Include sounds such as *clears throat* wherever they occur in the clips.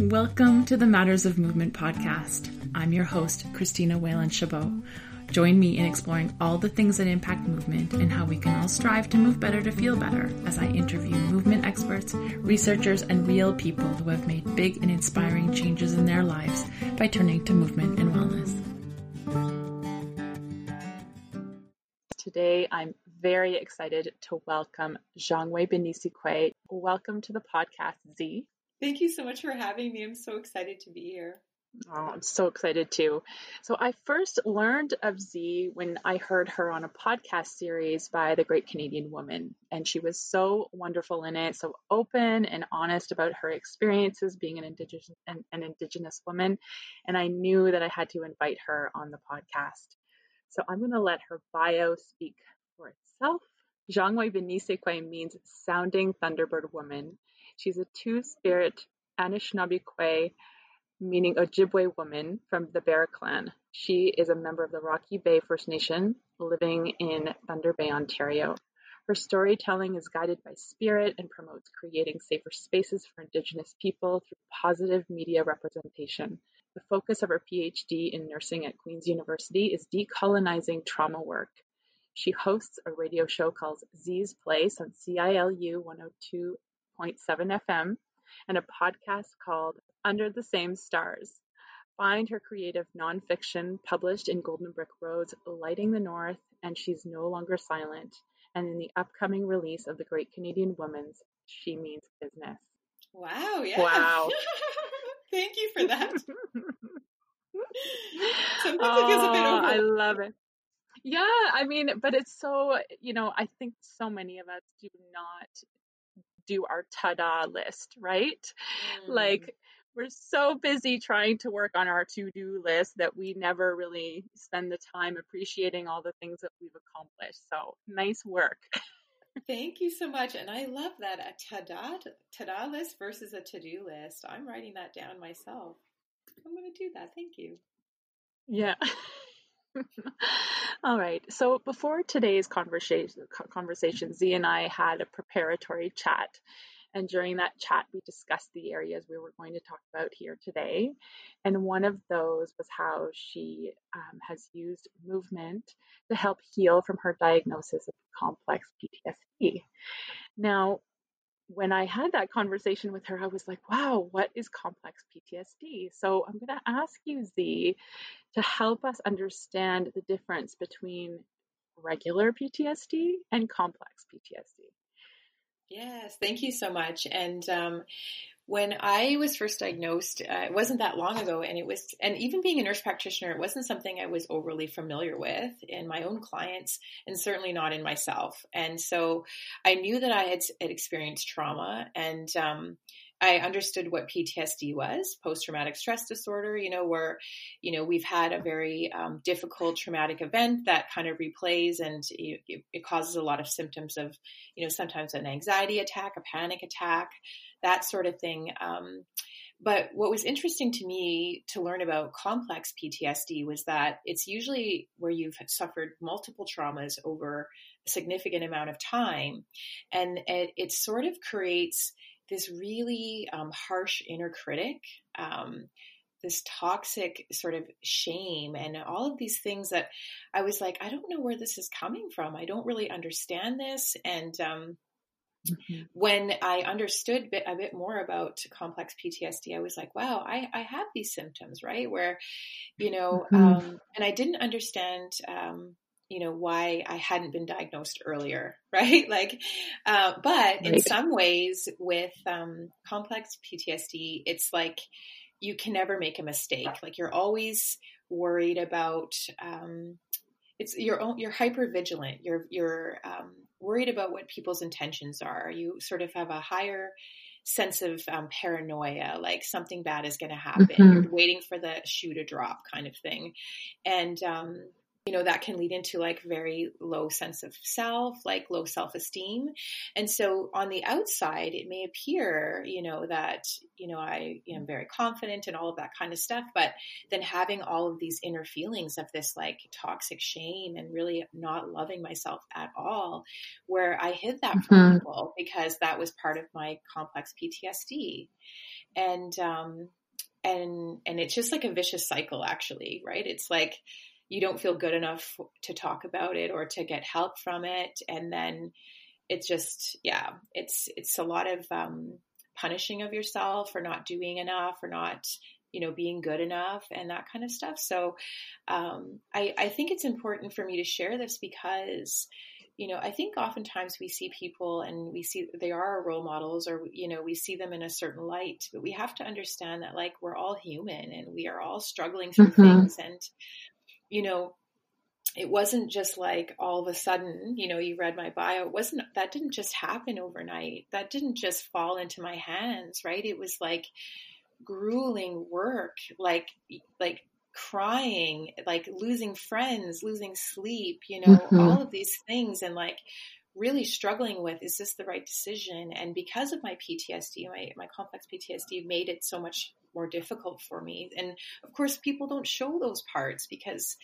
Welcome to the Matters of Movement podcast. I'm your host, Christina Whalen Chabot. Join me in exploring all the things that impact movement and how we can all strive to move better to feel better as I interview movement experts, researchers, and real people who have made big and inspiring changes in their lives by turning to movement and wellness. Today, I'm very excited to welcome Zhangwei Benisikwe. Welcome to the podcast, Z. Thank you so much for having me. I'm so excited to be here. Oh, I'm so excited too. So, I first learned of Z when I heard her on a podcast series by the Great Canadian Woman. And she was so wonderful in it, so open and honest about her experiences being an Indigenous, an, an Indigenous woman. And I knew that I had to invite her on the podcast. So, I'm going to let her bio speak for itself. Zhangwei Benisikwe means sounding thunderbird woman. She's a two spirit Anishinaabe Kwe meaning Ojibwe woman from the Bear Clan. She is a member of the Rocky Bay First Nation living in Thunder Bay, Ontario. Her storytelling is guided by spirit and promotes creating safer spaces for Indigenous people through positive media representation. The focus of her PhD in nursing at Queen's University is decolonizing trauma work. She hosts a radio show called Z's Place on CILU 102.7 FM and a podcast called under the Same Stars. Find her creative nonfiction published in Golden Brick Road's Lighting the North and She's No Longer Silent, and in the upcoming release of The Great Canadian Woman's She Means Business. Wow, yeah. Wow. *laughs* Thank you for that. Sometimes oh, it feels a bit over. I love it. Yeah, I mean, but it's so, you know, I think so many of us do not do our ta-da list, right? Mm. Like we're so busy trying to work on our to-do list that we never really spend the time appreciating all the things that we've accomplished. So nice work. *laughs* Thank you so much. And I love that a ta-da, ta-da list versus a to-do list. I'm writing that down myself. I'm going to do that. Thank you. Yeah. *laughs* *laughs* All right. So before today's conversation, conversation, Z and I had a preparatory chat and during that chat, we discussed the areas we were going to talk about here today. And one of those was how she um, has used movement to help heal from her diagnosis of complex PTSD. Now, when I had that conversation with her, I was like, wow, what is complex PTSD? So I'm going to ask you, Z, to help us understand the difference between regular PTSD and complex PTSD. Yes, thank you so much. And um, when I was first diagnosed, uh, it wasn't that long ago, and it was, and even being a nurse practitioner, it wasn't something I was overly familiar with in my own clients, and certainly not in myself. And so, I knew that I had, had experienced trauma, and um, I understood what PTSD was, post traumatic stress disorder, you know, where, you know, we've had a very um, difficult traumatic event that kind of replays and it, it, causes a lot of symptoms of, you know, sometimes an anxiety attack, a panic attack, that sort of thing. Um, but what was interesting to me to learn about complex PTSD was that it's usually where you've suffered multiple traumas over a significant amount of time. And it, it sort of creates this really um, harsh inner critic, um, this toxic sort of shame, and all of these things that I was like, I don't know where this is coming from. I don't really understand this. And um, mm-hmm. when I understood bit, a bit more about complex PTSD, I was like, wow, I, I have these symptoms, right? Where, you know, mm-hmm. Um, and I didn't understand um, you know why I hadn't been diagnosed earlier, *laughs* right? Like, uh, but right. in some ways, with um, complex PTSD, it's like you can never make a mistake. Like you're always worried about. It's you're you're hyper vigilant. You're you're um, worried about what people's intentions are. You sort of have a higher sense of um, paranoia, like something bad is going to happen. Mm-hmm. You're waiting for the shoe to drop, kind of thing, and um, you know that can lead into like very low sense of self like low self-esteem. And so on the outside it may appear you know that you know i am very confident and all of that kind of stuff but then having all of these inner feelings of this like toxic shame and really not loving myself at all where i hid that from mm-hmm. people because that was part of my complex ptsd and um and and it's just like a vicious cycle actually right? It's like you don't feel good enough to talk about it or to get help from it and then it's just yeah it's it's a lot of um, punishing of yourself for not doing enough or not you know being good enough and that kind of stuff so um, I, I think it's important for me to share this because you know i think oftentimes we see people and we see they are our role models or you know we see them in a certain light but we have to understand that like we're all human and we are all struggling through mm-hmm. things and you know, it wasn't just like all of a sudden, you know, you read my bio. It wasn't, that didn't just happen overnight. That didn't just fall into my hands, right? It was like grueling work, like, like crying, like losing friends, losing sleep, you know, mm-hmm. all of these things. And like, really struggling with is this the right decision and because of my ptsd my, my complex ptsd made it so much more difficult for me. And of course, people don't show those parts because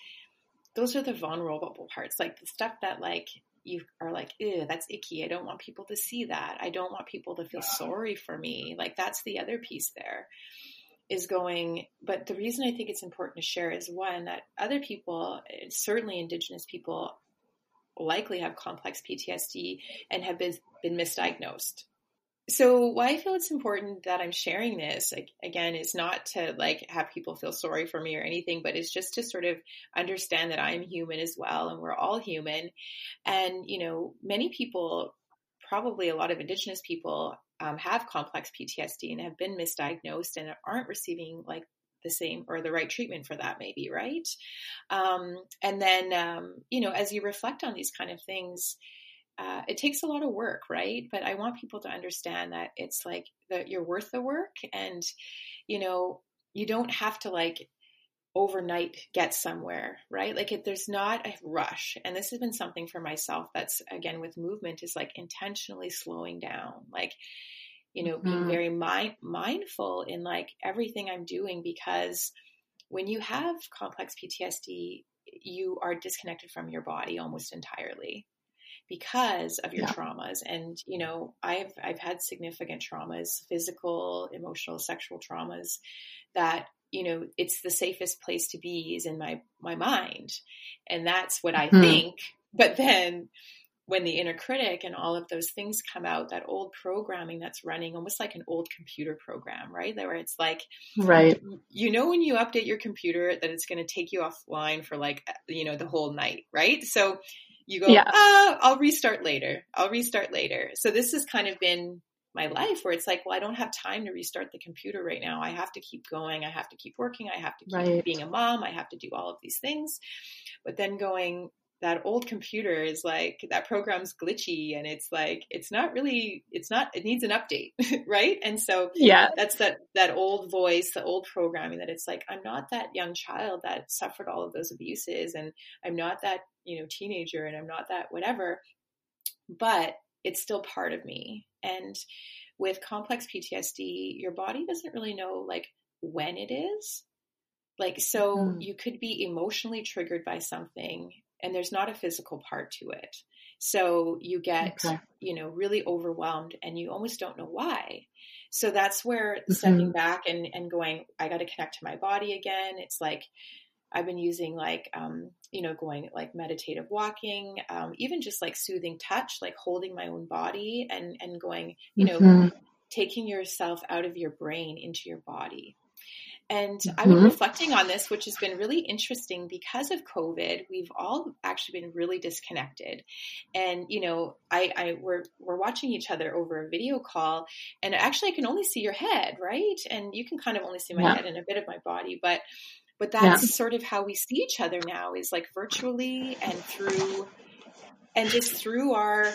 those are the vulnerable parts, like the stuff that like you are like, ew, that's icky. I don't want people to see that. I don't want people to feel sorry for me. Like that's the other piece there is going. But the reason I think it's important to share is one that other people, certainly Indigenous people, likely have complex PTSD and have been, been misdiagnosed so why I feel it's important that I'm sharing this again is not to like have people feel sorry for me or anything, but it's just to sort of understand that I'm human as well and we're all human. And, you know, many people, probably a lot of indigenous people um, have complex PTSD and have been misdiagnosed and aren't receiving like the same or the right treatment for that maybe, right? Um, and then, um, you know, as you reflect on these kind of things, uh, it takes a lot of work, right? But I want people to understand that it's like that you're worth the work, and you know you don't have to like overnight get somewhere, right? Like if there's not a rush, and this has been something for myself that's again with movement is like intentionally slowing down, like you know, being very mind mindful in like everything I'm doing because when you have complex PTSD, you are disconnected from your body almost entirely because of your yeah. traumas and you know i've i've had significant traumas physical emotional sexual traumas that you know it's the safest place to be is in my my mind and that's what i mm-hmm. think but then when the inner critic and all of those things come out, that old programming that's running almost like an old computer program, right? Where it's like, right, you know, when you update your computer that it's going to take you offline for like, you know, the whole night, right? So you go, yeah. ah, I'll restart later. I'll restart later. So this has kind of been my life where it's like, well, I don't have time to restart the computer right now. I have to keep going. I have to keep working. I have to keep right. being a mom. I have to do all of these things. But then going, that old computer is like that program's glitchy and it's like it's not really it's not it needs an update *laughs* right? And so yeah. that's that that old voice the old programming that it's like i'm not that young child that suffered all of those abuses and i'm not that you know teenager and i'm not that whatever but it's still part of me. And with complex ptsd your body doesn't really know like when it is. Like so mm. you could be emotionally triggered by something and there's not a physical part to it. So you get, okay. you know, really overwhelmed and you almost don't know why. So that's where mm-hmm. stepping back and, and going, I got to connect to my body again. It's like, I've been using like, um, you know, going like meditative walking, um, even just like soothing touch, like holding my own body and, and going, you know, mm-hmm. taking yourself out of your brain into your body. And mm-hmm. I've been reflecting on this, which has been really interesting because of COVID. We've all actually been really disconnected, and you know, I, I we're we're watching each other over a video call, and actually, I can only see your head, right? And you can kind of only see my yeah. head and a bit of my body, but but that's yeah. sort of how we see each other now is like virtually and through and just through our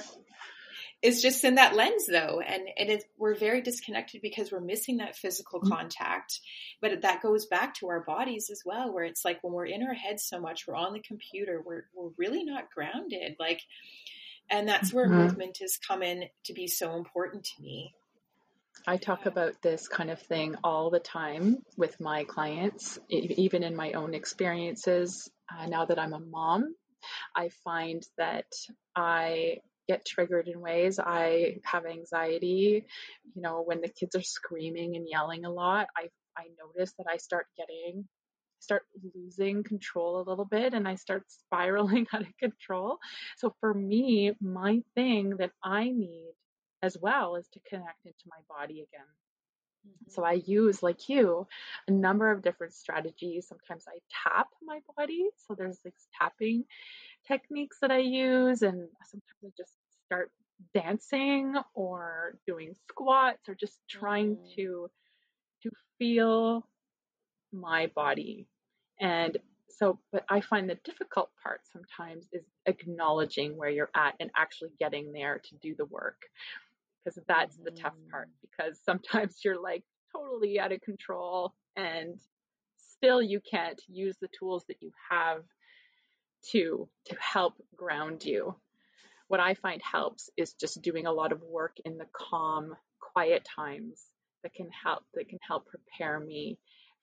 is just in that lens though and and it, we're very disconnected because we're missing that physical mm-hmm. contact but that goes back to our bodies as well where it's like when we're in our heads so much we're on the computer we're we're really not grounded like and that's where mm-hmm. movement has come in to be so important to me I talk about this kind of thing all the time with my clients, even in my own experiences. Uh, now that I'm a mom, I find that I get triggered in ways. I have anxiety. You know, when the kids are screaming and yelling a lot, I I notice that I start getting start losing control a little bit and I start *laughs* spiraling out of control. So for me, my thing that I need as well is to connect into my body again. Mm-hmm. So I use, like you, a number of different strategies. Sometimes I tap my body. So there's like tapping techniques that I use, and sometimes I just start dancing or doing squats or just trying mm. to to feel my body. And so, but I find the difficult part sometimes is acknowledging where you're at and actually getting there to do the work. Because that's the tough part, mm. because sometimes you're like totally out of control and still you can't use the tools that you have to to help ground you what i find helps is just doing a lot of work in the calm quiet times that can help that can help prepare me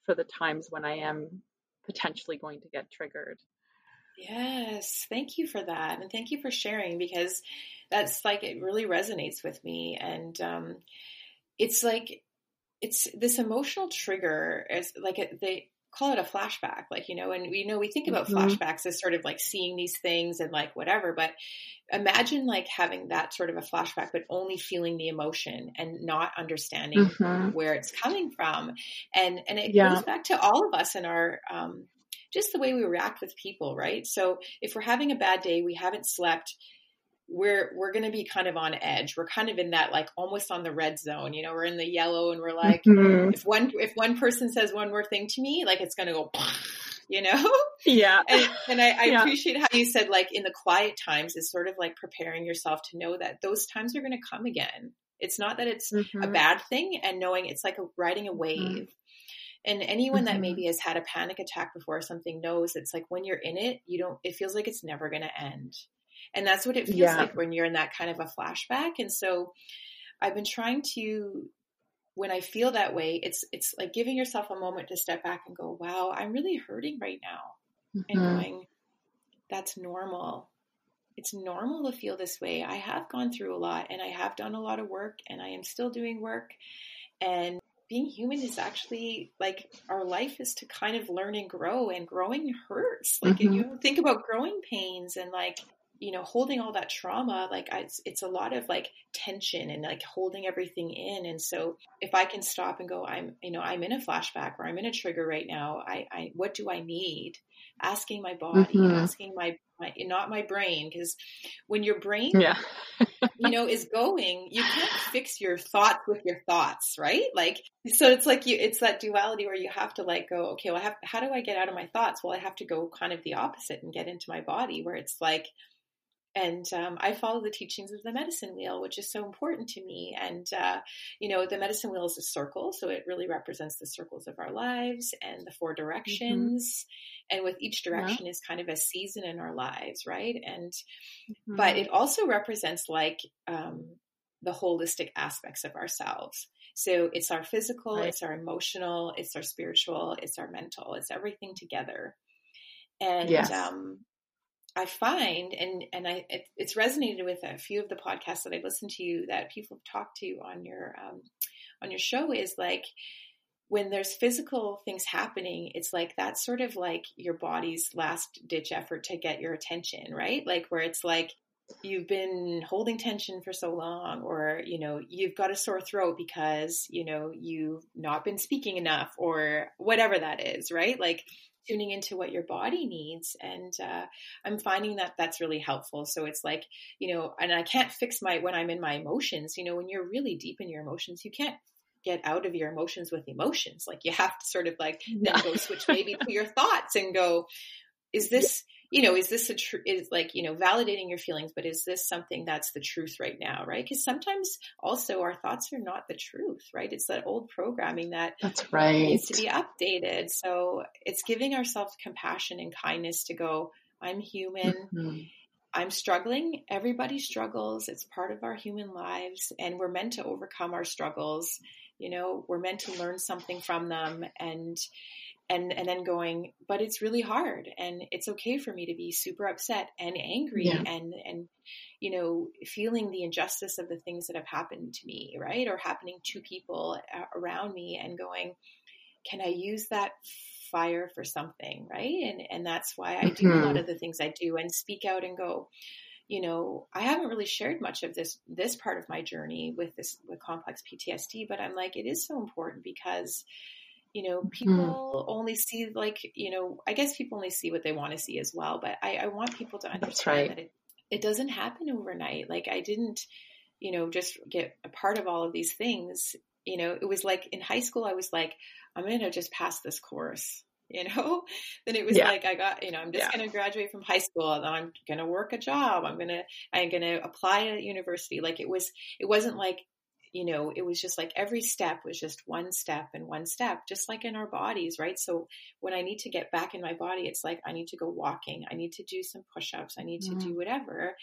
for the times when i am potentially going to get triggered. Yes thank you for that and thank you for sharing because that's like it really resonates with me and um, it's like it's this emotional trigger is like it, they call it a flashback like you know and you know we think about mm-hmm. flashbacks as sort of like seeing these things and like whatever but imagine like having that sort of a flashback but only feeling the emotion and not understanding mm-hmm. where it's coming from and and it yeah. goes back to all of us in our um, just the way we react with people right so if we're having a bad day we haven't slept we're we're going to be kind of on edge. We're kind of in that like almost on the red zone. You know, we're in the yellow, and we're like, mm-hmm. if one if one person says one more thing to me, like it's going to go. *laughs* You know, yeah, and, and I, I yeah. appreciate how you said like in the quiet times is sort of like preparing yourself to know that those times are going to come again. It's not that it's mm-hmm. a bad thing, and knowing it's like a, riding a mm-hmm. wave. Mm-hmm. And anyone that mm-hmm. maybe has had a panic attack before something knows it's like when you're in it, you don't, it feels like it's never going to end. And that's what it feels yeah. like when you're in that kind of a flashback. And so I've been trying to when I feel that way, it's it's like giving yourself a moment to step back and go, "Wow, I'm really hurting right now." Mm-hmm. And going, "That's normal. It's normal to feel this way. I have gone through a lot and I have done a lot of work and I am still doing work and being human is actually like our life is to kind of learn and grow and growing hurts like mm-hmm. you think about growing pains and like you know, holding all that trauma, like I, it's, it's a lot of like tension and like holding everything in. And so if I can stop and go, I'm, you know, I'm in a flashback or I'm in a trigger right now. I, I what do I need? Asking my body, mm-hmm. asking my, my, not my brain. Cause when your brain, yeah. *laughs* you know, is going, you can't fix your thoughts with your thoughts, right? Like, so it's like you, it's that duality where you have to like go, okay, well, I have, how do I get out of my thoughts? Well, I have to go kind of the opposite and get into my body where it's like, and um, I follow the teachings of the medicine wheel, which is so important to me. And uh, you know, the medicine wheel is a circle, so it really represents the circles of our lives and the four mm-hmm. directions. Mm-hmm. And with each direction yeah. is kind of a season in our lives, right? And mm-hmm. but it also represents like um, the holistic aspects of ourselves. So it's our physical, right. it's our emotional, it's our spiritual, it's our mental, it's everything together. And yes. um, I find, and and I it, it's resonated with a few of the podcasts that I've listened to you that people have talked to on your um, on your show is like when there's physical things happening, it's like that's sort of like your body's last ditch effort to get your attention, right? Like where it's like you've been holding tension for so long or you know you've got a sore throat because you know you've not been speaking enough or whatever that is right like tuning into what your body needs and uh, i'm finding that that's really helpful. So it's like you know and i can't fix my when i'm in my emotions you know when you're really deep in your emotions you can't get out of your emotions with emotions. Like you have to sort of like then go switch maybe to *laughs* your thoughts and go is this you know, is this a true, is like, you know, validating your feelings, but is this something that's the truth right now, right? Because sometimes also our thoughts are not the truth, right? It's that old programming that that's right. needs to be updated. So it's giving ourselves compassion and kindness to go, I'm human. Mm-hmm. I'm struggling. Everybody struggles. It's part of our human lives, and we're meant to overcome our struggles. You know, we're meant to learn something from them, and and and then going but it's really hard and it's okay for me to be super upset and angry yeah. and and you know feeling the injustice of the things that have happened to me right or happening to people around me and going can i use that fire for something right and and that's why i do mm-hmm. a lot mm-hmm. of the things i do and speak out and go you know i haven't really shared much of this this part of my journey with this with complex ptsd but i'm like it is so important because you know, mm-hmm. people mm. only see like, you know, I guess people only see what they want to see as well. But I, I want people to understand right. that it, it doesn't happen overnight. Like I didn't, you know, just get a part of all of these things. You know, it was like in high school, I was like, I'm going to just pass this course *laughs* you know then it was yeah. like i got you know i'm just yeah. going to graduate from high school and then i'm going to work a job i'm going to i'm going to apply at university like it was it wasn't like you know, it was just like every step was just one step and one step, just like in our bodies, right? So when I need to get back in my body, it's like I need to go walking, I need to do some push ups, I need to mm. do whatever.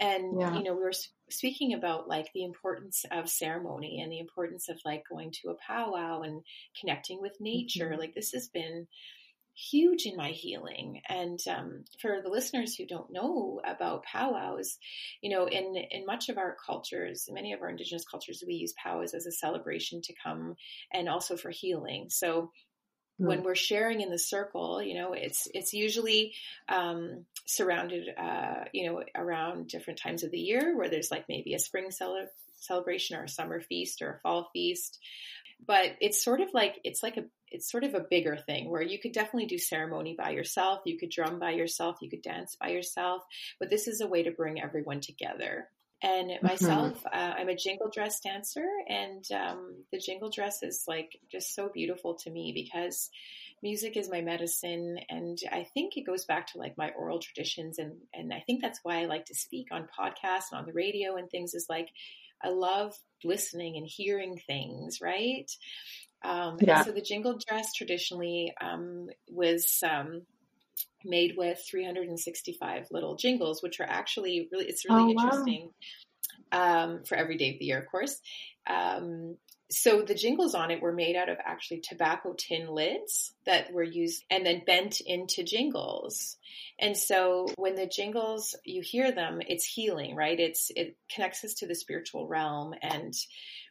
And, yeah. you know, we were speaking about like the importance of ceremony and the importance of like going to a powwow and connecting with nature. Mm-hmm. Like this has been, huge in my healing. And um, for the listeners who don't know about powwows, you know, in in much of our cultures, many of our indigenous cultures, we use powwows as a celebration to come and also for healing. So when we're sharing in the circle, you know, it's it's usually um, surrounded, uh, you know, around different times of the year where there's like maybe a spring cele- celebration or a summer feast or a fall feast. But it's sort of like it's like a it's sort of a bigger thing where you could definitely do ceremony by yourself, you could drum by yourself, you could dance by yourself, but this is a way to bring everyone together. And mm-hmm. myself, mm-hmm. uh, I'm a jingle dress dancer, and um, the jingle dress is like just so beautiful to me because music is my medicine, and I think it goes back to like my oral traditions, and and I think that's why I like to speak on podcasts and on the radio and things. Is like I love listening and hearing things, right? Um, yeah. So the jingle dress traditionally um, was um, made with 365 little jingles, which are actually really, it's really oh, interesting wow. Um, for every day of the year, of course. Um, so the jingles on it were made out of actually tobacco tin lids that were used and then bent into jingles. And so when the jingles, you hear them, it's healing, right? It's, it connects us to the spiritual realm and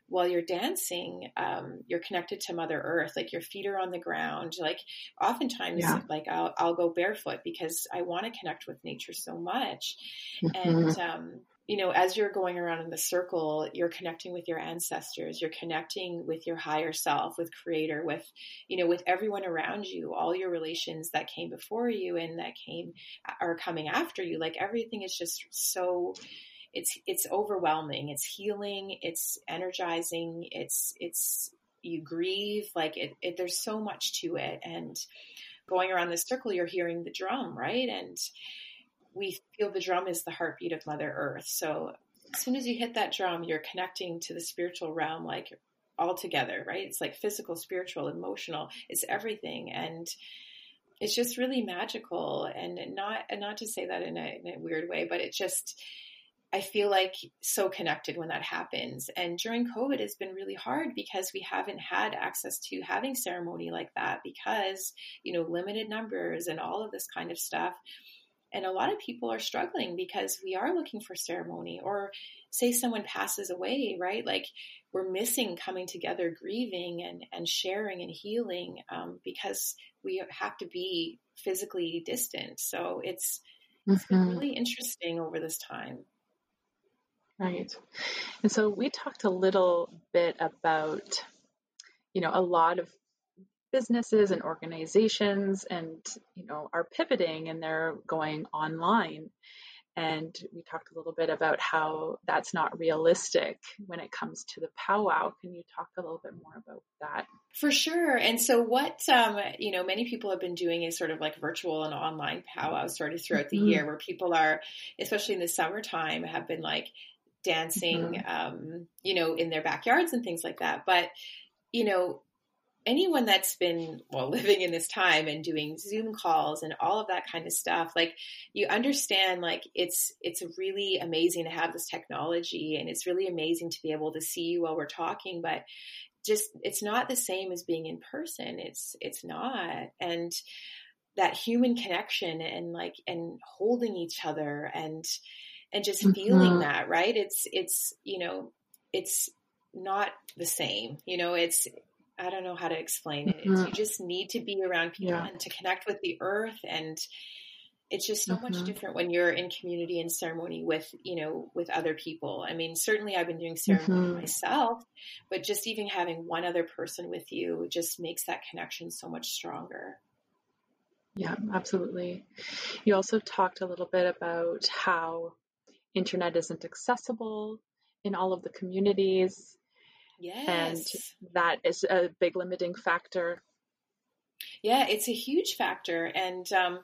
while you're dancing, um, you're connected to Mother Earth. Like your feet are on the ground. Like oftentimes, yeah. like I'll, I'll go barefoot because I want to connect with nature so much. Mm-hmm. And, um, you know, as you're going around in the circle, you're connecting with your ancestors, you're connecting with your higher self, with creator, with, you know, with everyone around you, all your relations that came before you and that came are coming after you. Like everything is just so it's it's overwhelming. It's healing. It's energizing. It's it's you grieve. Like it, it there's so much to it. And going around this circle, you're hearing the drum, right? And we feel the drum is the heartbeat of Mother Earth. So as soon as you hit that drum, you're connecting to the spiritual realm, like all together, right? It's like physical, spiritual, emotional. It's everything, and it's just really magical. And not and not to say that in a, in a weird way, but it just I feel like so connected when that happens. And during COVID, it's been really hard because we haven't had access to having ceremony like that because, you know, limited numbers and all of this kind of stuff. And a lot of people are struggling because we are looking for ceremony or say someone passes away, right? Like we're missing coming together, grieving and, and sharing and healing um, because we have to be physically distant. So it's, it's been mm-hmm. really interesting over this time. Right. And so we talked a little bit about, you know, a lot of businesses and organizations and, you know, are pivoting and they're going online. and we talked a little bit about how that's not realistic when it comes to the powwow. Can you talk a little bit more about that? For sure. And so, what um, you know, many people have been doing is sort of like virtual and online powwows sort of throughout mm-hmm. the year, where people are, especially in the summertime, have been like dancing, mm-hmm. um, you know, in their backyards and things like that. But you know, anyone that's been well *laughs* living in this time and doing zoom calls and all of that kind of stuff like you understand like it's it's really amazing to have this technology and it's really amazing to be able to see you while we're talking but just it's not the same as being in person it's it's not and that human connection and like and holding each other and and just mm-hmm. feeling that right it's it's you know it's not the same you know it's I don't know how to explain it. Mm-hmm. You just need to be around people yeah. and to connect with the earth and it's just so mm-hmm. much different when you're in community and ceremony with you know with other people i mean certainly i've been doing ceremony mm-hmm. myself but just even having one other person with you just makes that connection so much stronger yeah absolutely you also talked a little bit about how internet isn't accessible in all of the communities Yes. And that is a big limiting factor. Yeah, it's a huge factor. And um,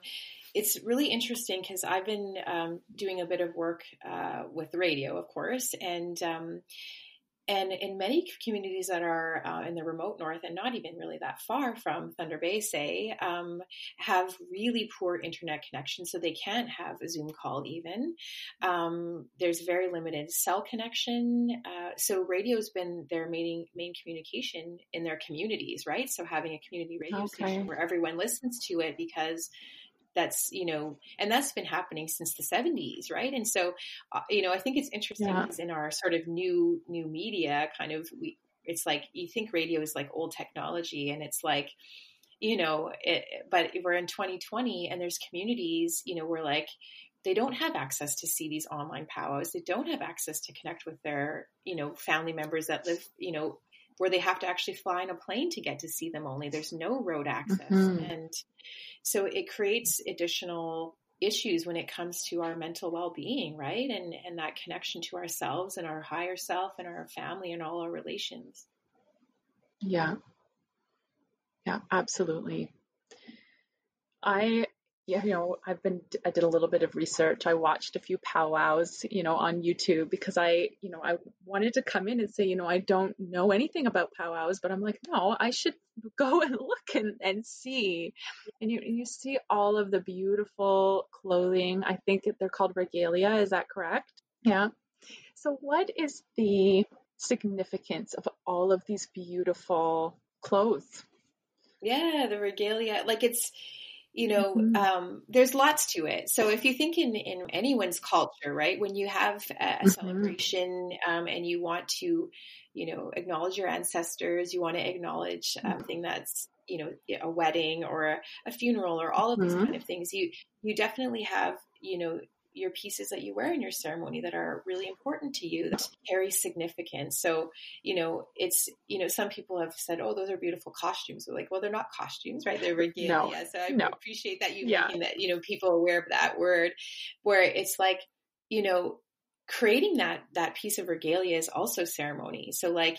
it's really interesting because I've been um, doing a bit of work uh, with radio, of course. And um, and in many communities that are uh, in the remote north and not even really that far from Thunder Bay, say, um, have really poor internet connection, so they can't have a Zoom call even. Um, there's very limited cell connection. Uh, so radio's been their main, main communication in their communities, right? So having a community radio okay. station where everyone listens to it because that's you know and that's been happening since the 70s right and so uh, you know i think it's interesting yeah. in our sort of new new media kind of we it's like you think radio is like old technology and it's like you know it, but we're in 2020 and there's communities you know we're like they don't have access to see these online powwows they don't have access to connect with their you know family members that live you know where they have to actually fly in a plane to get to see them only. There's no road access. Mm-hmm. and so it creates additional issues when it comes to our mental well-being right? And and that connection to ourselves and our higher self and our family and all our relations. Yeah. Yeah absolutely. I yeah, you know, I've been, I did a little bit of research. I watched a few powwows, you know, on YouTube because I, you know, I wanted to come in and say, you know, I don't know anything about powwows, but I'm like, no, I should *laughs* go and look and, and see. And you, and you see all of the beautiful clothing. I think they're called regalia. Is that correct? Yeah. So what is the significance of all of these beautiful clothes? Yeah, the regalia, like it's, you know mm-hmm. um, there's lots to it so if you think in, in anyone's culture right when you have a, a mm-hmm. celebration um, and you want to you know acknowledge your ancestors you want to acknowledge um, something that's you know a wedding or a, a funeral or all of these mm-hmm. kind of things you you definitely have you know your pieces that you wear in your ceremony that are really important to you that carry significance. So, you know, it's, you know, some people have said, oh, those are beautiful costumes. They're like, well, they're not costumes, right? They're *laughs* regalia. No, so I no. appreciate that you yeah. that, you know, people are aware of that word where it's like, you know, creating that, that piece of regalia is also ceremony. So like,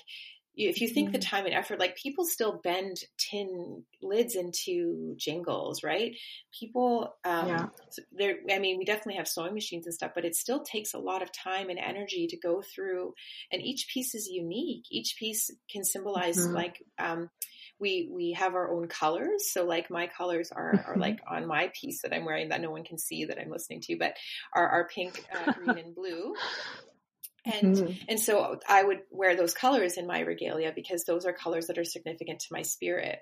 if you think mm-hmm. the time and effort, like people still bend tin lids into jingles, right? People, um, yeah. there, I mean, we definitely have sewing machines and stuff, but it still takes a lot of time and energy to go through. And each piece is unique. Each piece can symbolize mm-hmm. like, um, we we have our own colors so like my colors are, are mm-hmm. like on my piece that i'm wearing that no one can see that i'm listening to but are, are pink uh, green and blue and mm-hmm. and so I would wear those colors in my regalia because those are colors that are significant to my spirit.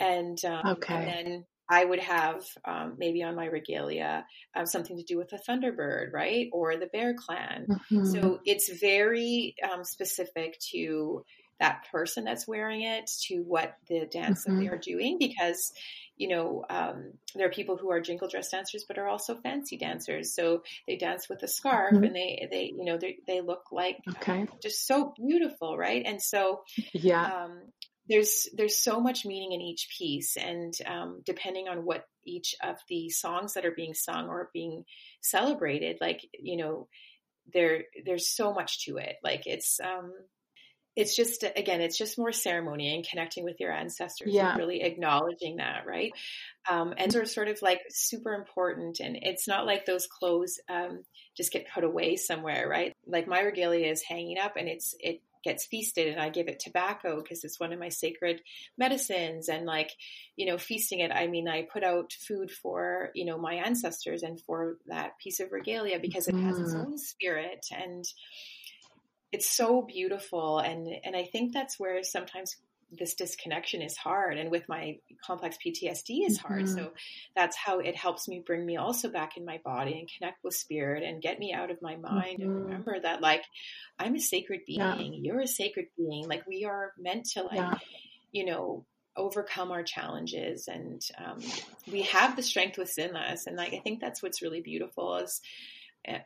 And um, okay. and then I would have um, maybe on my regalia um, something to do with the Thunderbird, right, or the Bear Clan. Mm-hmm. So it's very um, specific to that person that's wearing it, to what the dance mm-hmm. that they are doing, because you know, um, there are people who are jingle dress dancers, but are also fancy dancers. So they dance with a scarf mm-hmm. and they, they, you know, they, they look like okay. just so beautiful. Right. And so, yeah. Um, there's there's so much meaning in each piece and um, depending on what each of the songs that are being sung or being celebrated like you know there there's so much to it like it's um it's just again it's just more ceremony and connecting with your ancestors yeah. and really acknowledging that right um, and are sort of like super important and it's not like those clothes um, just get put away somewhere right like my regalia is hanging up and it's it gets feasted and I give it tobacco because it's one of my sacred medicines and like you know feasting it I mean I put out food for you know my ancestors and for that piece of regalia because it has its mm. own spirit and it's so beautiful and and I think that's where sometimes this disconnection is hard and with my complex PTSD is hard. Mm-hmm. So that's how it helps me bring me also back in my body and connect with spirit and get me out of my mind mm-hmm. and remember that like I'm a sacred being, yeah. you're a sacred being. Like we are meant to like, yeah. you know, overcome our challenges and um, we have the strength within us. And like I think that's what's really beautiful is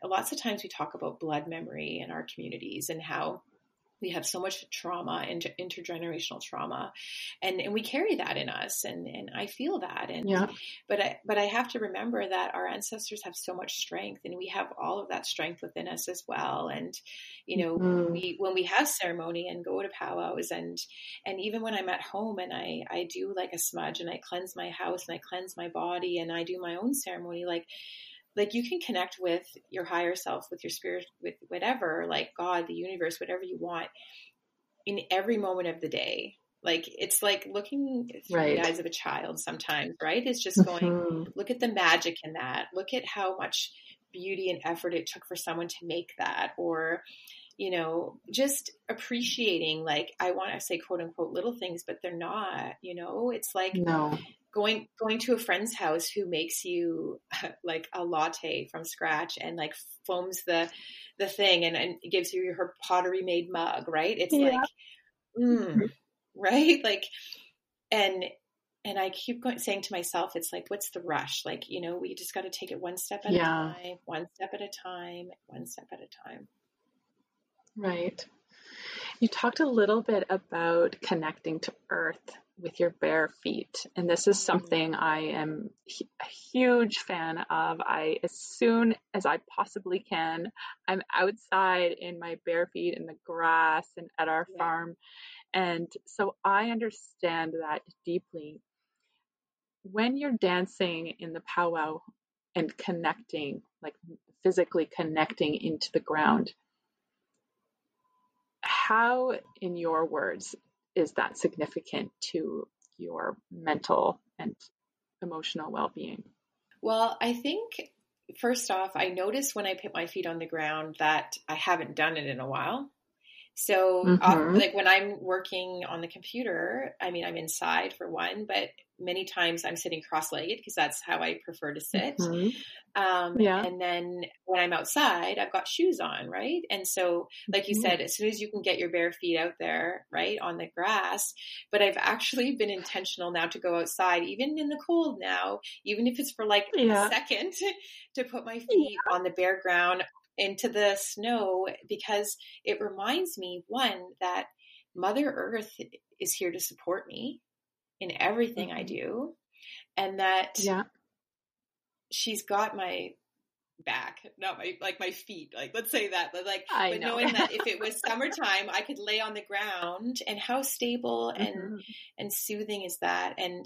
lots of times we talk about blood memory in our communities and how we have so much trauma inter- intergenerational trauma and and we carry that in us and and I feel that and yeah. but I but I have to remember that our ancestors have so much strength and we have all of that strength within us as well and you know mm-hmm. we when we have ceremony and go to powwows and and even when I'm at home and I I do like a smudge and I cleanse my house and I cleanse my body and I do my own ceremony like like you can connect with your higher self with your spirit with whatever like god the universe whatever you want in every moment of the day. Like it's like looking through right. the eyes of a child sometimes right? It's just going mm-hmm. look at the magic in that. Look at how much beauty and effort it took for someone to make that. Or you know just appreciating like i want to say quote unquote little things but they're not you know? It's like no going going to a friend's house who makes you *laughs* like a latte from scratch and like foams the the thing and, and gives you her pottery made mug right it's yeah. like mm, right like and and I keep going, saying to myself, it's like, what's the rush? Like, you know, we just got to take it one step at yeah. a time, one step at a time, one step at a time. Right. You talked a little bit about connecting to earth with your bare feet. And this is mm-hmm. something I am a huge fan of. I, as soon as I possibly can, I'm outside in my bare feet in the grass and at our yeah. farm. And so I understand that deeply. When you're dancing in the powwow and connecting, like physically connecting into the ground, how, in your words, is that significant to your mental and emotional well-being? Well, I think first off, I notice when I put my feet on the ground that I haven't done it in a while. So, mm-hmm. uh, like when I'm working on the computer, I mean, I'm inside for one, but many times I'm sitting cross-legged because that's how I prefer to sit. Mm-hmm. Um, yeah. And then when I'm outside, I've got shoes on, right? And so, like you mm-hmm. said, as soon as you can get your bare feet out there, right, on the grass, but I've actually been intentional now to go outside, even in the cold now, even if it's for like yeah. a second, *laughs* to put my feet yeah. on the bare ground into the snow because it reminds me, one, that Mother Earth is here to support me in everything mm-hmm. I do, and that yeah. she's got my back, not my like my feet. Like let's say that, but like I but know. knowing that if it was *laughs* summertime, I could lay on the ground, and how stable and mm-hmm. and soothing is that, and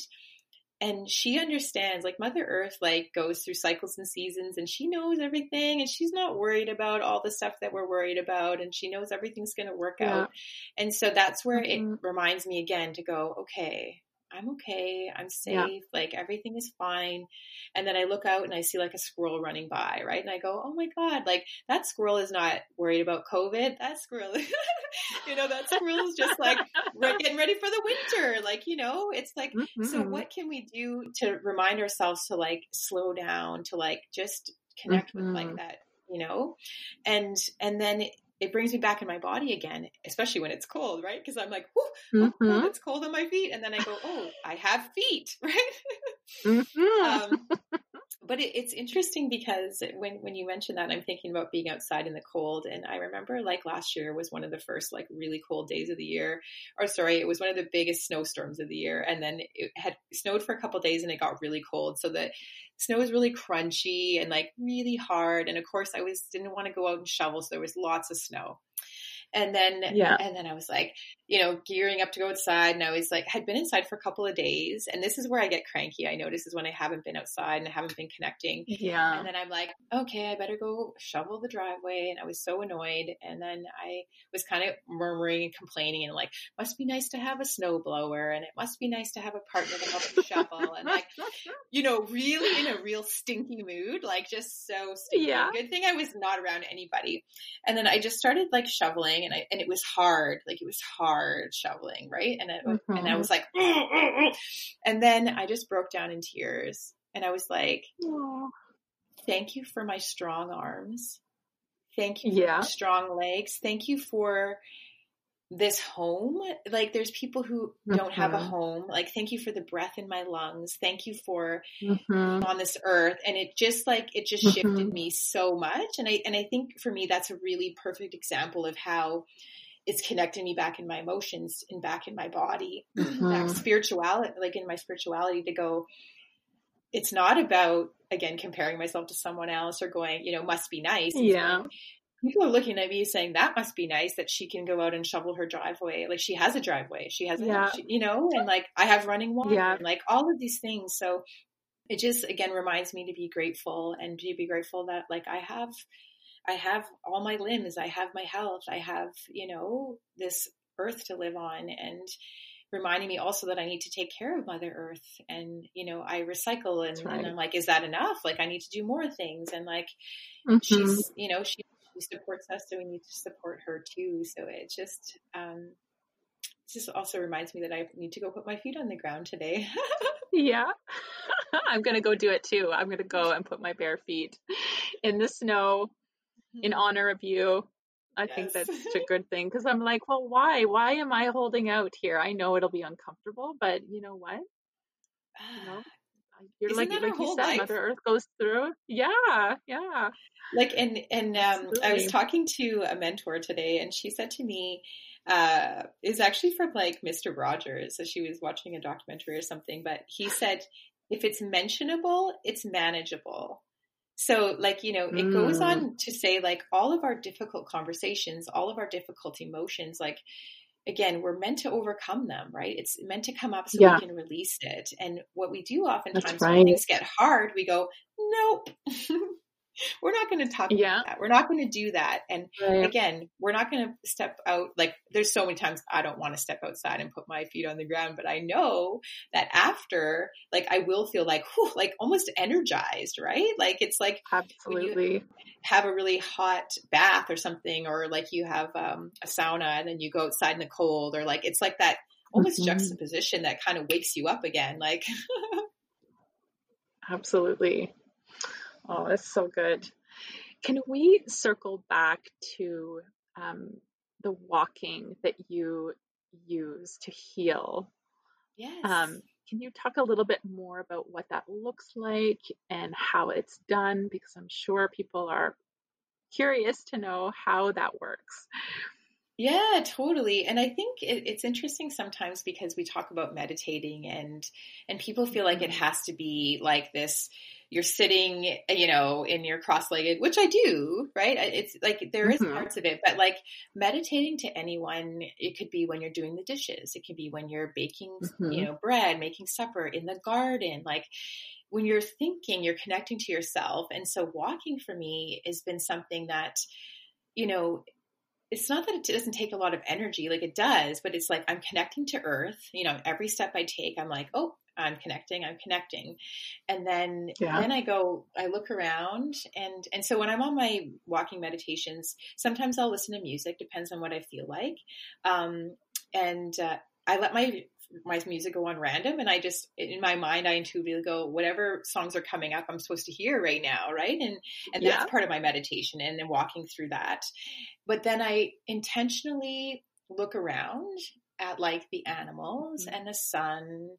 and she understands like mother earth like goes through cycles and seasons and she knows everything and she's not worried about all the stuff that we're worried about and she knows everything's going to work yeah. out and so that's where mm-hmm. it reminds me again to go okay I'm okay. I'm safe. Yeah. Like everything is fine. And then I look out and I see like a squirrel running by, right? And I go, oh my God, like that squirrel is not worried about COVID. That squirrel, *laughs* you know, that squirrel is just like getting ready for the winter. Like, you know, it's like, mm-hmm. so what can we do to remind ourselves to like slow down, to like just connect mm-hmm. with like mm-hmm. that, you know? And, and then it brings me back in my body again, especially when it's cold, right? Because I'm like, whoo, mm-hmm. oh, it's cold on my feet. And then I go, oh, I have feet, *laughs* right? Mm-hmm. um, but it, it's interesting because when when you mentioned that, I'm thinking about being outside in the cold, and I remember like last year was one of the first like really cold days of the year, or sorry, it was one of the biggest snowstorms of the year, and then it had snowed for a couple days and it got really cold, so the snow was really crunchy and like really hard, and of course I was didn't want to go out and shovel, so there was lots of snow. And then, yeah. and then I was like, you know, gearing up to go outside. And I was like, had been inside for a couple of days. And this is where I get cranky. I notice is when I haven't been outside and I haven't been connecting. Yeah. And then I'm like, okay, I better go shovel the driveway. And I was so annoyed. And then I was kind of murmuring and complaining and like, must be nice to have a snow blower. And it must be nice to have a partner to help you shovel. And like, *laughs* you know, really in a real stinky mood, like just so stinky. Yeah. Good thing I was not around anybody. And then I just started like shoveling and I, and it was hard. Like it was hard shoveling, right? And it, mm-hmm. and I mm-hmm. was like, *laughs* and then I just broke down in tears, and I was like, Aww. "Thank you for my strong arms. Thank you for yeah. strong legs. Thank you for." this home like there's people who don't mm-hmm. have a mm-hmm. home like thank you for the breath in my lungs thank you for mm-hmm. on this earth and it just like it just shifted mm-hmm. me so much and i and i think for me that's a really perfect example of how it's connecting me back in my emotions and back in my body, mm-hmm. back spirituality, like in my spirituality to go, it's not about, again, comparing myself to someone else or going, you know, must be nice. yeah. people are looking at me saying that must be nice that she can go out and shovel her driveway. Like she has a driveway. She has, a, yeah. She, you know, and like I have running water yeah. and like all of these things. So it just, again, reminds me to be grateful and to be grateful that like I have I have all my limbs, I have my health, I have, you know, this earth to live on and reminding me also that I need to take care of Mother Earth and, you know, I recycle and, right. and I'm like, is that enough? Like I need to do more things. And like mm-hmm. she's, you know, she, she supports us, so we need to support her too. So it just, um, just also reminds me that I need to go put my feet on the ground today. *laughs* yeah. *laughs* I'm going to go do it too. I'm going to go and put my bare feet in the snow in mm-hmm. honor of you. I yes. think that's such a *laughs* good thing because I'm like, well, why? Why am I holding out here? I know it'll be uncomfortable, but you know what? You know, *sighs* you're Isn't like like you said, life? Mother Earth goes through. Yeah, yeah. Like and and um, I was talking to a mentor today, and she said to me, uh, is actually from like Mister Rogers. So she was watching a documentary or something, but he said if it's mentionable, it's manageable. So, like, you know, it mm. goes on to say, like, all of our difficult conversations, all of our difficult emotions, like, again, we're meant to overcome them, right? It's meant to come up so yeah. we can release it. And what we do oftentimes right. when things get hard, we go, nope. *laughs* *laughs* we're not going to talk yeah. about that. We're not going to do that. And right. again, we're not going to step out. Like there's so many times I don't want to step outside and put my feet on the ground, but I know that after, like I will feel like, whew, like almost energized, right? Like it's like absolutely have a really hot bath or something, or like you have um, a sauna and then you go outside in the cold, or like it's like that almost mm-hmm. juxtaposition that kind of wakes you up again. Like *laughs* absolutely. Oh, that's so good. Can we circle back to um, the walking that you use to heal? Yes. Um, can you talk a little bit more about what that looks like and how it's done? Because I'm sure people are curious to know how that works. Yeah, totally. And I think it, it's interesting sometimes because we talk about meditating and and people feel like it mm-hmm. has to be like this you're sitting, you know, in your cross-legged, which I do, right? It's like there is mm-hmm. parts of it, but like meditating to anyone, it could be when you're doing the dishes, it could be when you're baking, mm-hmm. you know, bread, making supper in the garden, like when you're thinking, you're connecting to yourself. And so walking for me has been something that, you know, it's not that it doesn't take a lot of energy, like it does, but it's like I'm connecting to earth. You know, every step I take, I'm like, oh, I'm connecting, I'm connecting. And then yeah. then I go, I look around and and so when I'm on my walking meditations, sometimes I'll listen to music, depends on what I feel like. Um, and uh, I let my my music go on random and I just in my mind I intuitively go whatever songs are coming up I'm supposed to hear right now right and and yeah. that's part of my meditation and then walking through that but then I intentionally look around at like the animals mm-hmm. and the sun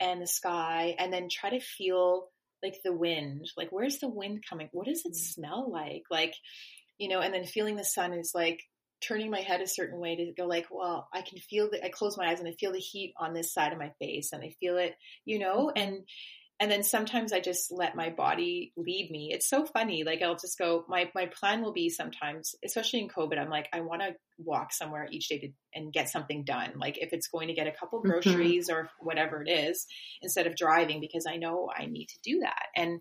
and the sky and then try to feel like the wind, like where's the wind coming? What does it mm. smell like? Like, you know, and then feeling the sun is like turning my head a certain way to go like, well, I can feel that I close my eyes and I feel the heat on this side of my face and I feel it, you know, and and then sometimes I just let my body lead me. It's so funny. Like I'll just go. My my plan will be sometimes, especially in COVID. I'm like, I want to walk somewhere each day to, and get something done. Like if it's going to get a couple mm-hmm. groceries mm-hmm. or whatever it is, instead of driving, because I know I need to do that. And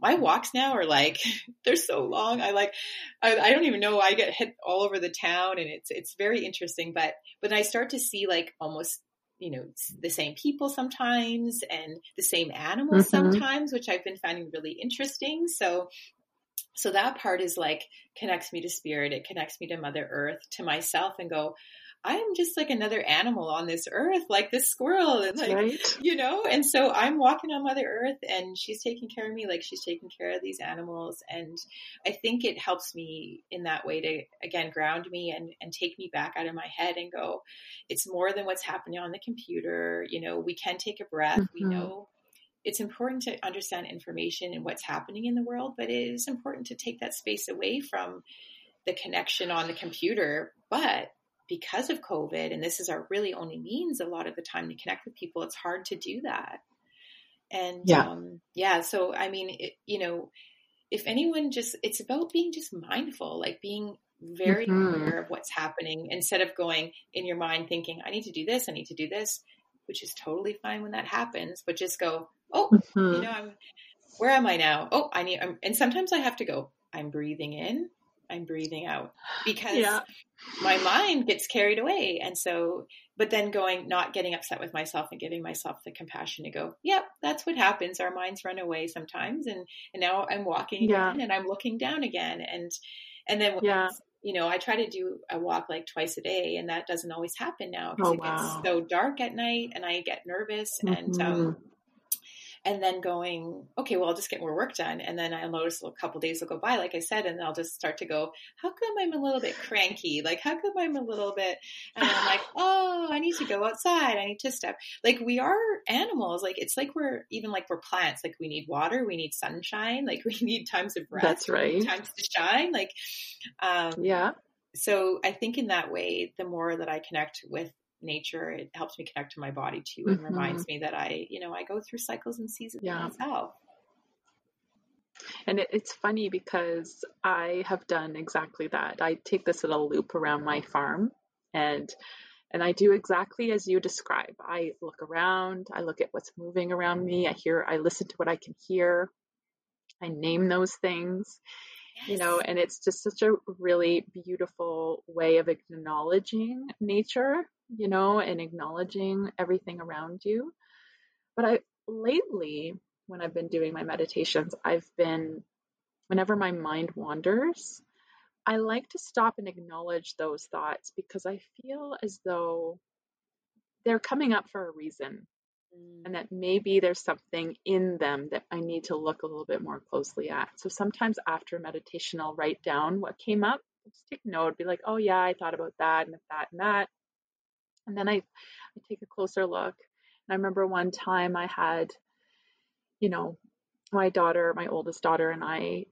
my walks now are like *laughs* they're so long. I like I, I, don't even know. I get hit all over the town, and it's it's very interesting. But when I start to see like almost you know the same people sometimes and the same animals mm-hmm. sometimes which i've been finding really interesting so so that part is like connects me to spirit it connects me to mother earth to myself and go I'm just like another animal on this earth, like this squirrel, and like right. you know. And so I'm walking on Mother Earth, and she's taking care of me, like she's taking care of these animals. And I think it helps me in that way to again ground me and and take me back out of my head and go, it's more than what's happening on the computer. You know, we can take a breath. Mm-hmm. We know it's important to understand information and what's happening in the world, but it is important to take that space away from the connection on the computer. But because of COVID, and this is our really only means a lot of the time to connect with people, it's hard to do that. And yeah, um, yeah. So I mean, it, you know, if anyone just, it's about being just mindful, like being very mm-hmm. aware of what's happening instead of going in your mind thinking, I need to do this, I need to do this, which is totally fine when that happens. But just go, oh, mm-hmm. you know, I'm. Where am I now? Oh, I need. I'm, and sometimes I have to go. I'm breathing in. I'm breathing out because yeah. my mind gets carried away. And so, but then going, not getting upset with myself and giving myself the compassion to go, yep, that's what happens. Our minds run away sometimes. And, and now I'm walking yeah. again and I'm looking down again. And, and then, yeah. you know, I try to do a walk like twice a day and that doesn't always happen now because oh, it wow. gets so dark at night and I get nervous mm-hmm. and, um, and then going, okay, well, I'll just get more work done. And then I'll notice a couple days will go by, like I said, and I'll just start to go, how come I'm a little bit cranky? Like, how come I'm a little bit, and I'm like, *sighs* oh, I need to go outside. I need to step. Like, we are animals. Like, it's like we're, even like we're plants. Like, we need water, we need sunshine, like, *laughs* we need times of rest. That's right. Times to shine. Like, um, yeah. So I think in that way, the more that I connect with nature it helps me connect to my body too and mm-hmm. reminds me that i you know i go through cycles and seasons yeah. myself and it, it's funny because i have done exactly that i take this little loop around my farm and and i do exactly as you describe i look around i look at what's moving around me i hear i listen to what i can hear i name those things Yes. you know and it's just such a really beautiful way of acknowledging nature you know, and acknowledging everything around you. But I lately, when I've been doing my meditations, I've been, whenever my mind wanders, I like to stop and acknowledge those thoughts because I feel as though they're coming up for a reason and mm. that maybe there's something in them that I need to look a little bit more closely at. So sometimes after meditation, I'll write down what came up, just take note, be like, oh yeah, I thought about that and that and that. And then I, I take a closer look. And I remember one time I had, you know, my daughter, my oldest daughter, and I,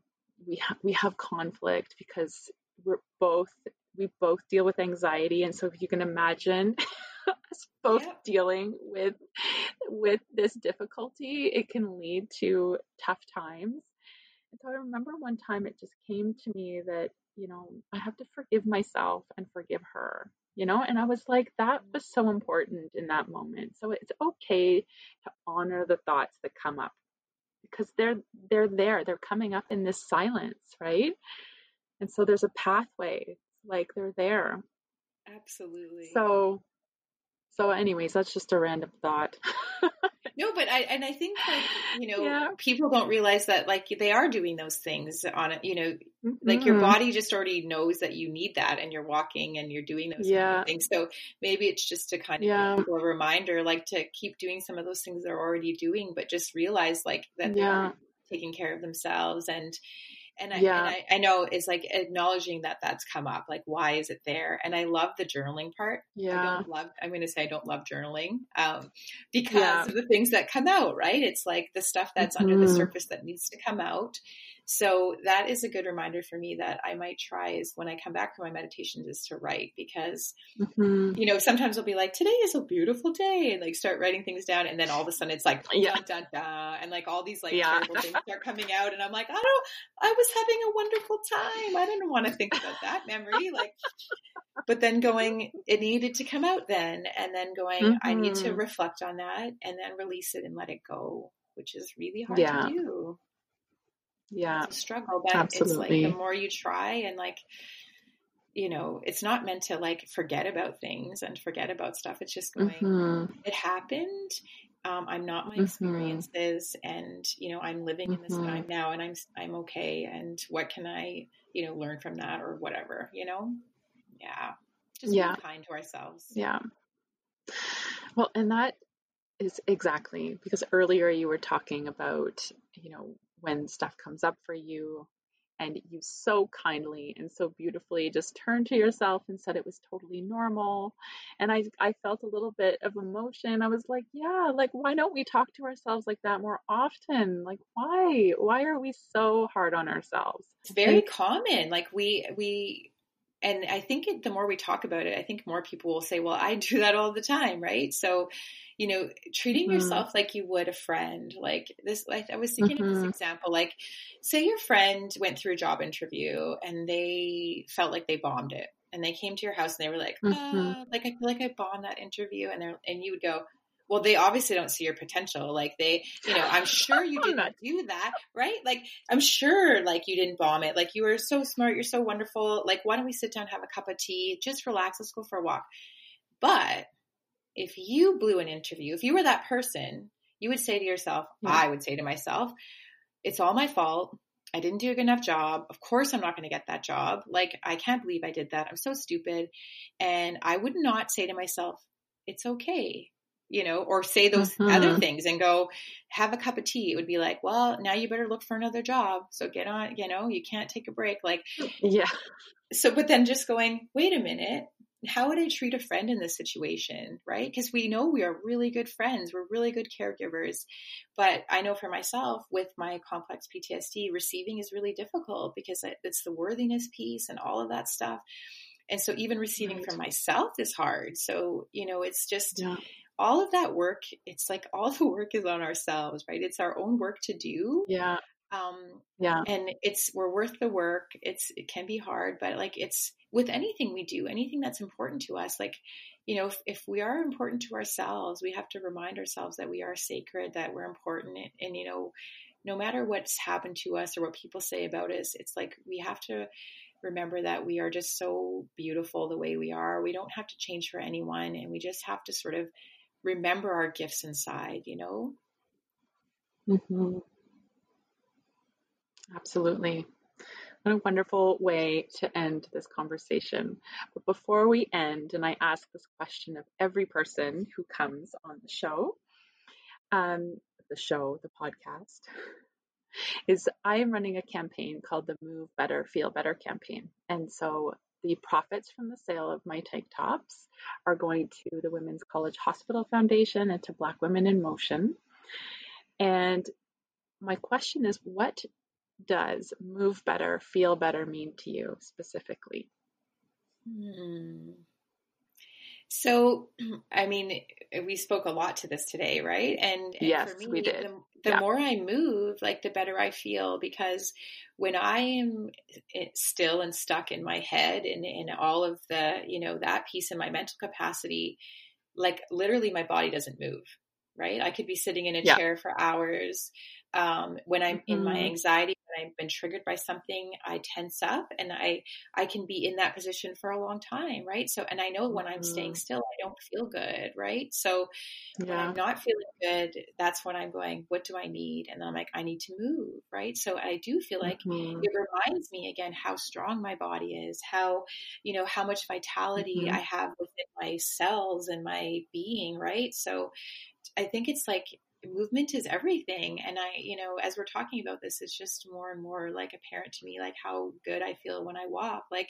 we have we have conflict because we're both we both deal with anxiety, and so if you can imagine *laughs* us both yeah. dealing with with this difficulty, it can lead to tough times. And so I remember one time it just came to me that you know I have to forgive myself and forgive her you know and i was like that mm-hmm. was so important in that moment. So it's okay to honor the thoughts that come up because they're they're there. They're coming up in this silence right? And so there's a pathway like they're there. Absolutely. So so anyways that's just a random thought *laughs* no, but I and I think like you know yeah. people don't realize that like they are doing those things on it. You know, mm-hmm. like your mm-hmm. body just already knows that you need that, and you're walking and you're doing those yeah. things. So maybe it's just to kind of yeah. a reminder, like to keep doing some of those things they're already doing, but just realize like that yeah. they're taking care of themselves and and I, yeah. and I, I, know is like acknowledging that that's come up. Like, why is it there? And I love the journaling part. Yeah. I don't love, I'm going to say I don't love journaling um, because yeah. of the things that come out, right? It's like the stuff that's mm-hmm. under the mm-hmm. surface that needs to come out. So that is a good reminder for me that I might try is when I come back from my meditations is to write because, mm-hmm. you know, sometimes I'll be like, today is a beautiful day and like start writing things down. And then all of a sudden it's like, yeah. dun, dun, dun, and like all these like yeah. terrible things start coming out. And I'm like, I don't, I was having a wonderful time. I didn't want to think about that memory. Like, but then going, it needed to come out then. And then going, mm-hmm. I need to mm-hmm. reflect on that and then release it and let it go, which is really hard yeah. to do yeah struggle but Absolutely. it's like the more you try and like you know it's not meant to like forget about things and forget about stuff it's just going mm-hmm. it happened um, i'm not my mm-hmm. experiences and you know i'm living in this mm-hmm. time now and i'm i'm okay and what can i you know learn from that or whatever you know yeah just yeah. be kind to ourselves yeah well and that is exactly because earlier you were talking about you know when stuff comes up for you and you so kindly and so beautifully just turned to yourself and said it was totally normal and i i felt a little bit of emotion. I was like yeah like why don't we talk to ourselves like that more often? Like why? Why are we so hard on ourselves? It's very like, common. Like we we and i think it, the more we talk about it i think more people will say well i *laughs* do that all the time right so you know, treating mm yourself like you would a friend. Like this, like I was thinking mm-hmm. of this mm-hmm. example, like say your friend went through a job interview and they felt like they bombed it and they came to your house and they were like, mm-hmm. uh, like, I feel like I bombed that interview. And they're, and you would go, well, they obviously don't see your potential. Like they, you know, I'm *laughs* sure you did not do that, right? Like I'm sure like you didn't bomb it. Like you were so smart. You're so wonderful. Like why don't we sit down, have a cup of tea, just relax. Let's go for a walk. But if you blew an interview, if you were that person, you would say to yourself. I would say to myself, it's all my fault. I didn't do a good enough job. Of course, I'm not going to get that job. Like, I can't believe I did that. I'm so stupid. And I would not say to myself, it's okay, you know, or say those mm-hmm. other things and go have a cup of tea. It would be like, well, now you better look for another job. So get on, you know, you can't take a break. Like, yeah. So, but then just going, wait a minute, how would I treat a friend in this situation, right? Because we know we are really good friends, we're really good caregivers. But I know for myself, with my complex PTSD, receiving is really difficult because it's the worthiness piece and all of that stuff. And so even receiving right. from myself is hard. So, you know, it's just yeah. All of that work, it's like all the work is on ourselves, right? It's our own work to do. Yeah. Um, yeah. And it's, we're worth the work. It's, it can be hard, but like it's, with anything we do, anything that's important to us. Like, you know, if, if we are important to ourselves, we have to remind ourselves that we are sacred, that we're important. And, and, you know, no matter what's happened to us or what people say about us, it's like we have to remember that we are just so beautiful the way we are. We don't have to change for anyone. And we just have to sort of remember our gifts inside, you know? Mm-hmm. Absolutely. What a wonderful way to end this conversation. But before we end, and I ask this question of every person who comes on the show, um, the show, the podcast, is I am running a campaign called the Move Better, Feel Better campaign. And so the profits from the sale of my tank tops are going to the Women's College Hospital Foundation and to Black Women in Motion. And my question is what does move better, feel better mean to you specifically? Hmm. So, *clears throat* I mean, we spoke a lot to this today, right? And, and yes, me, we did. The, the yeah. more I move, like the better I feel because when I am eh, still and stuck in my head and in all of the, you know, that piece in my mental capacity, like literally my body doesn't move, right? I could be sitting in a yeah. chair for hours. Um, when I'm mm-hmm. in my mm-hmm. anxiety I've been triggered by something, I tense up and I I can be in that position for a long time, right? So and I know when I'm staying mm-hmm. still, I don't feel good, right? So yeah. when I'm not feeling good, that's when I'm going, what do I need? And then I'm like, I need to move, right? So I do feel like mm-hmm. it reminds me again how strong my body is, how you know how much vitality mm-hmm. I have within my cells and my being, right? So I think it's like movement is everything. And I, you know, as we're talking about this, it's just more and more like apparent to me, like how good I feel when I walk. Like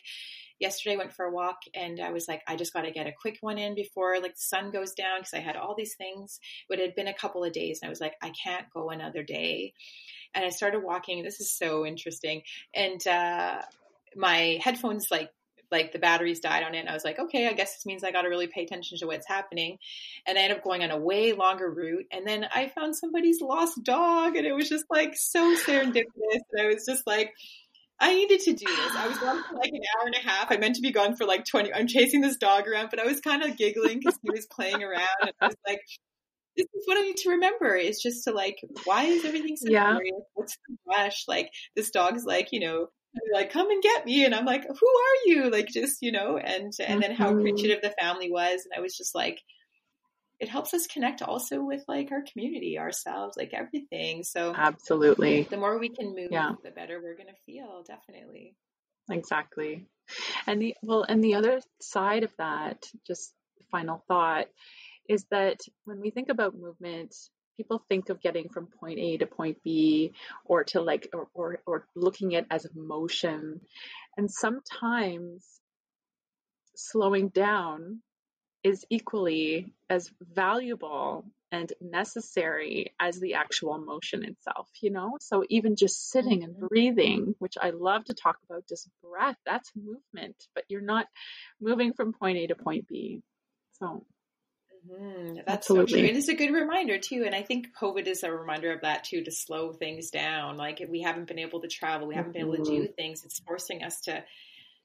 yesterday I went for a walk and I was like, I just got to get a quick one in before like the sun goes down because I had all these things, but it had been a couple of days and I was like, I can't go another day. And I started walking. This is so interesting. And, uh, my headphones like like the batteries died on it. And I was like, okay, I guess this means I got to really pay attention to what's happening. And I ended up going on a way longer route. And then I found somebody's lost dog, and it was just like so serendipitous. And I was just like, I needed to do this. I was gone for like an hour and a half. I meant to be gone for like 20. I'm chasing this dog around, but I was kind of giggling because he was playing around. And I was like, this is what I need to remember is just to like, why is everything so yeah. serious? What's the rush? Like, this dog's like, you know, like come and get me and i'm like who are you? Like just you know and and then how mm-hmm. appreciative the family was and i was just like it helps us connect also with like our community ourselves like everything. So absolutely. the more we can move yeah. the better we're going to feel definitely. Exactly. And the well and the other side of that just final thought is that when we think about movement people think of getting from point A to point B or to like or, or, or looking at as motion. And sometimes slowing down is equally as valuable and necessary as the actual motion itself, you know? So even just sitting and mm-hmm. breathing, which I love to talk about, just breath, that's movement, but you're not moving from point A to point B. So Mm, that's Absolutely. so true. It is a good reminder too, and I think COVID is a reminder of that too to slow things down. Like we haven't been able to travel, we haven't been able to do mm-hmm. things. It's forcing us to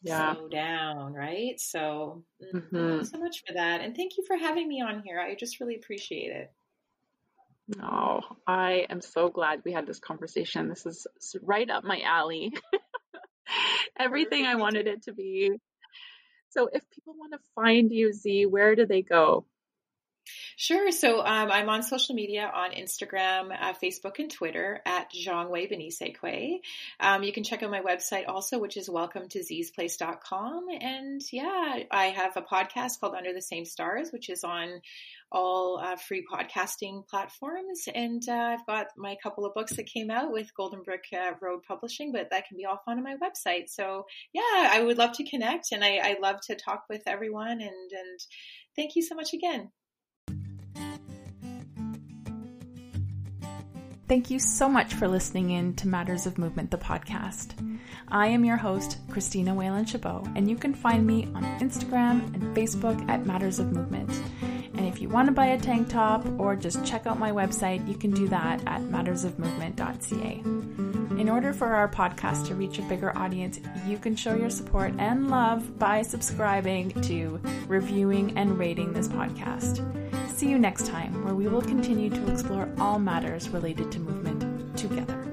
yeah. slow down, right? So mm, mm-hmm. thank you so much for that, and thank you for having me on here. I just really appreciate it. Oh, I am so glad we had this conversation. This is right up my alley. *laughs* Everything I wanted it to be. So, if people want to find you, Z, where do they go? Sure. So um, I'm on social media on Instagram, uh, Facebook, and Twitter at Zhongwei Benisekwe. Um, you can check out my website also, which is welcome to zsplace.com. And yeah, I have a podcast called Under the Same Stars, which is on all uh, free podcasting platforms. And uh, I've got my couple of books that came out with Golden Brick uh, Road Publishing, but that can be all found on my website. So yeah, I would love to connect and I, I love to talk with everyone. And, and thank you so much again. Thank you so much for listening in to Matters of Movement, the podcast. I am your host, Christina Whalen Chabot, and you can find me on Instagram and Facebook at Matters of Movement. And if you want to buy a tank top or just check out my website, you can do that at mattersofmovement.ca. In order for our podcast to reach a bigger audience, you can show your support and love by subscribing to, reviewing, and rating this podcast see you next time, where we will continue to explore all matters related to movement together.